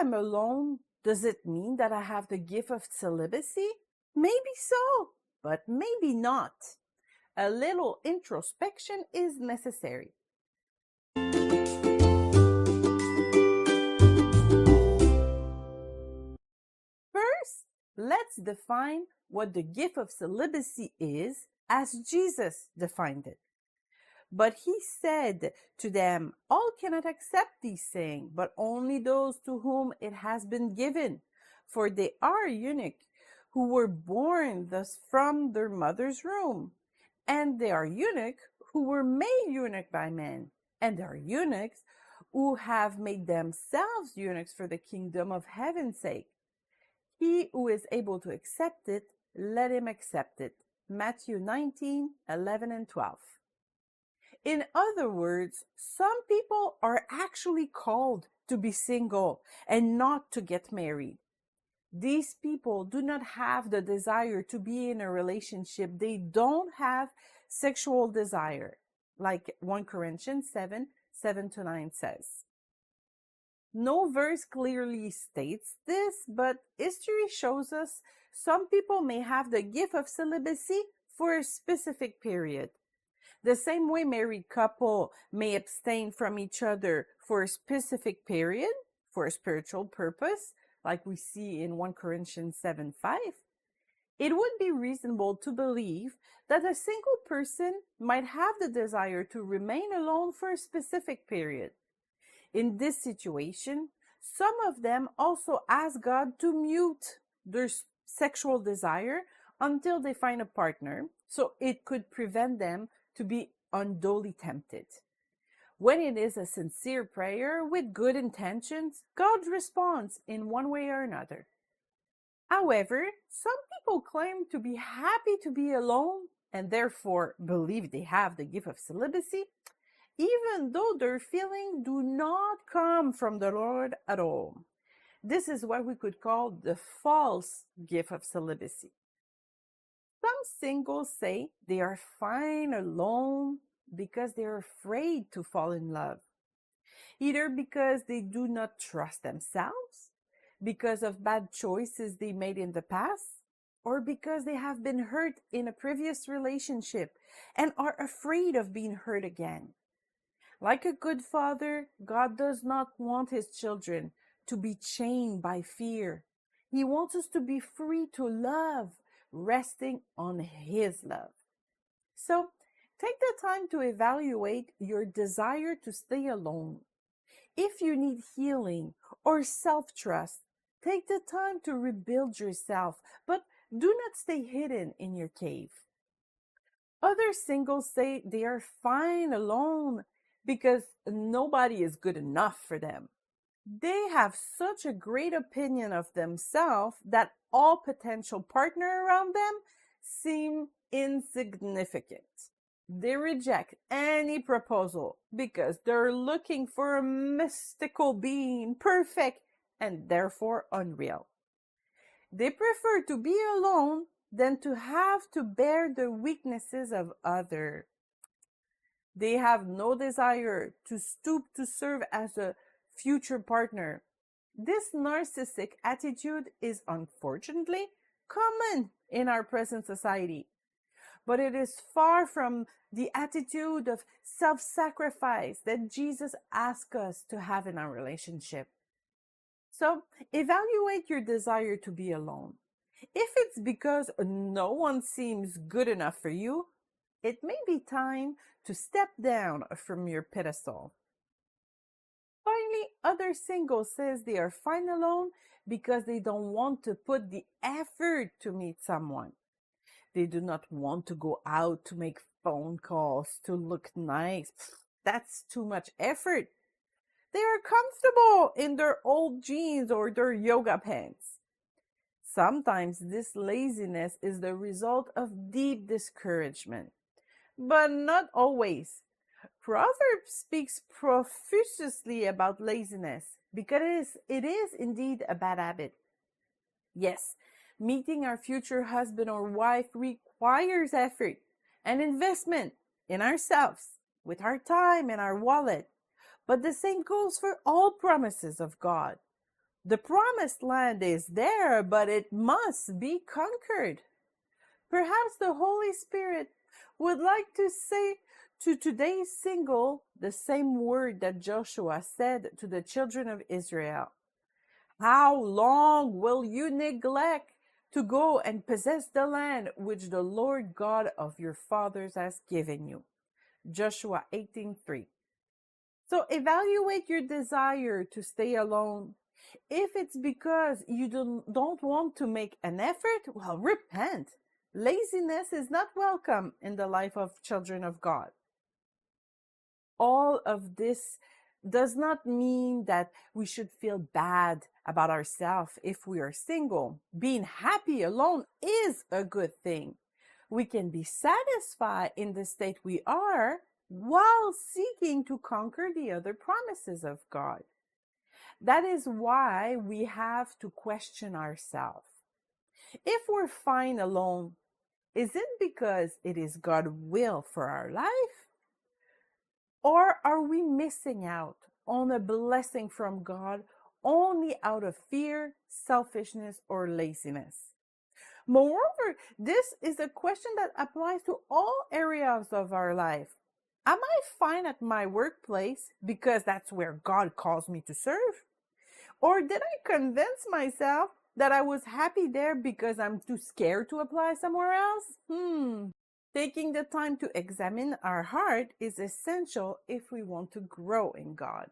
I'm alone, does it mean that I have the gift of celibacy? Maybe so, but maybe not. A little introspection is necessary. First, let's define what the gift of celibacy is as Jesus defined it. But he said to them, All cannot accept these things, but only those to whom it has been given. For they are eunuchs who were born thus from their mother's womb. And they are eunuchs who were made eunuch by men. And they are eunuchs who have made themselves eunuchs for the kingdom of heaven's sake. He who is able to accept it, let him accept it. Matthew 19, 11 and 12. In other words, some people are actually called to be single and not to get married. These people do not have the desire to be in a relationship. They don't have sexual desire, like 1 Corinthians 7 7 to 9 says. No verse clearly states this, but history shows us some people may have the gift of celibacy for a specific period. The same way married couple may abstain from each other for a specific period, for a spiritual purpose, like we see in 1 Corinthians 7 5, it would be reasonable to believe that a single person might have the desire to remain alone for a specific period. In this situation, some of them also ask God to mute their sexual desire until they find a partner, so it could prevent them to be unduly tempted. When it is a sincere prayer with good intentions, God responds in one way or another. However, some people claim to be happy to be alone and therefore believe they have the gift of celibacy, even though their feelings do not come from the Lord at all. This is what we could call the false gift of celibacy. Some singles say they are fine alone because they're afraid to fall in love, either because they do not trust themselves, because of bad choices they made in the past, or because they have been hurt in a previous relationship and are afraid of being hurt again. Like a good father, God does not want his children to be chained by fear. He wants us to be free to love resting on His love. So take the time to evaluate your desire to stay alone. If you need healing or self trust, take the time to rebuild yourself, but do not stay hidden in your cave. Other singles say they are fine alone because nobody is good enough for them. They have such a great opinion of themselves that all potential partner around them seem insignificant. They reject any proposal because they're looking for a mystical being, perfect and therefore unreal. They prefer to be alone than to have to bear the weaknesses of others. They have no desire to stoop to serve as a future partner. This narcissistic attitude is unfortunately common in our present society, but it is far from the attitude of self sacrifice that Jesus asks us to have in our relationship. So evaluate your desire to be alone. If it's because no one seems good enough for you, it may be time to step down from your pedestal. Finally, other singles says they are fine alone because they don't want to put the effort to meet someone. They do not want to go out to make phone calls to look nice. That's too much effort. They are comfortable in their old jeans or their yoga pants. Sometimes this laziness is the result of deep discouragement, but not always. Proverbs speaks profusely about laziness because it is, it is indeed a bad habit. Yes, meeting our future husband or wife requires effort and investment in ourselves with our time and our wallet. But the same goes for all promises of God. The promised land is there, but it must be conquered. Perhaps the Holy Spirit would like to say to today's single the same word that Joshua said to the children of Israel. How long will you neglect to go and possess the land which the Lord God of your fathers has given you? Joshua 18:3. So evaluate your desire to stay alone. If it's because you don't, don't want to make an effort, well, repent. Laziness is not welcome in the life of children of God all of this does not mean that we should feel bad about ourselves if we are single. Being happy alone is a good thing. We can be satisfied in the state we are while seeking to conquer the other promises of God. That is why we have to question ourselves. If we're fine alone, is it because it is God's will for our life? Or are we missing out on a blessing from God only out of fear, selfishness, or laziness? Moreover, this is a question that applies to all areas of our life. Am I fine at my workplace because that's where God calls me to serve? Or did I convince myself that I was happy there because I'm too scared to apply somewhere else? Hmm. Taking the time to examine our heart is essential if we want to grow in God.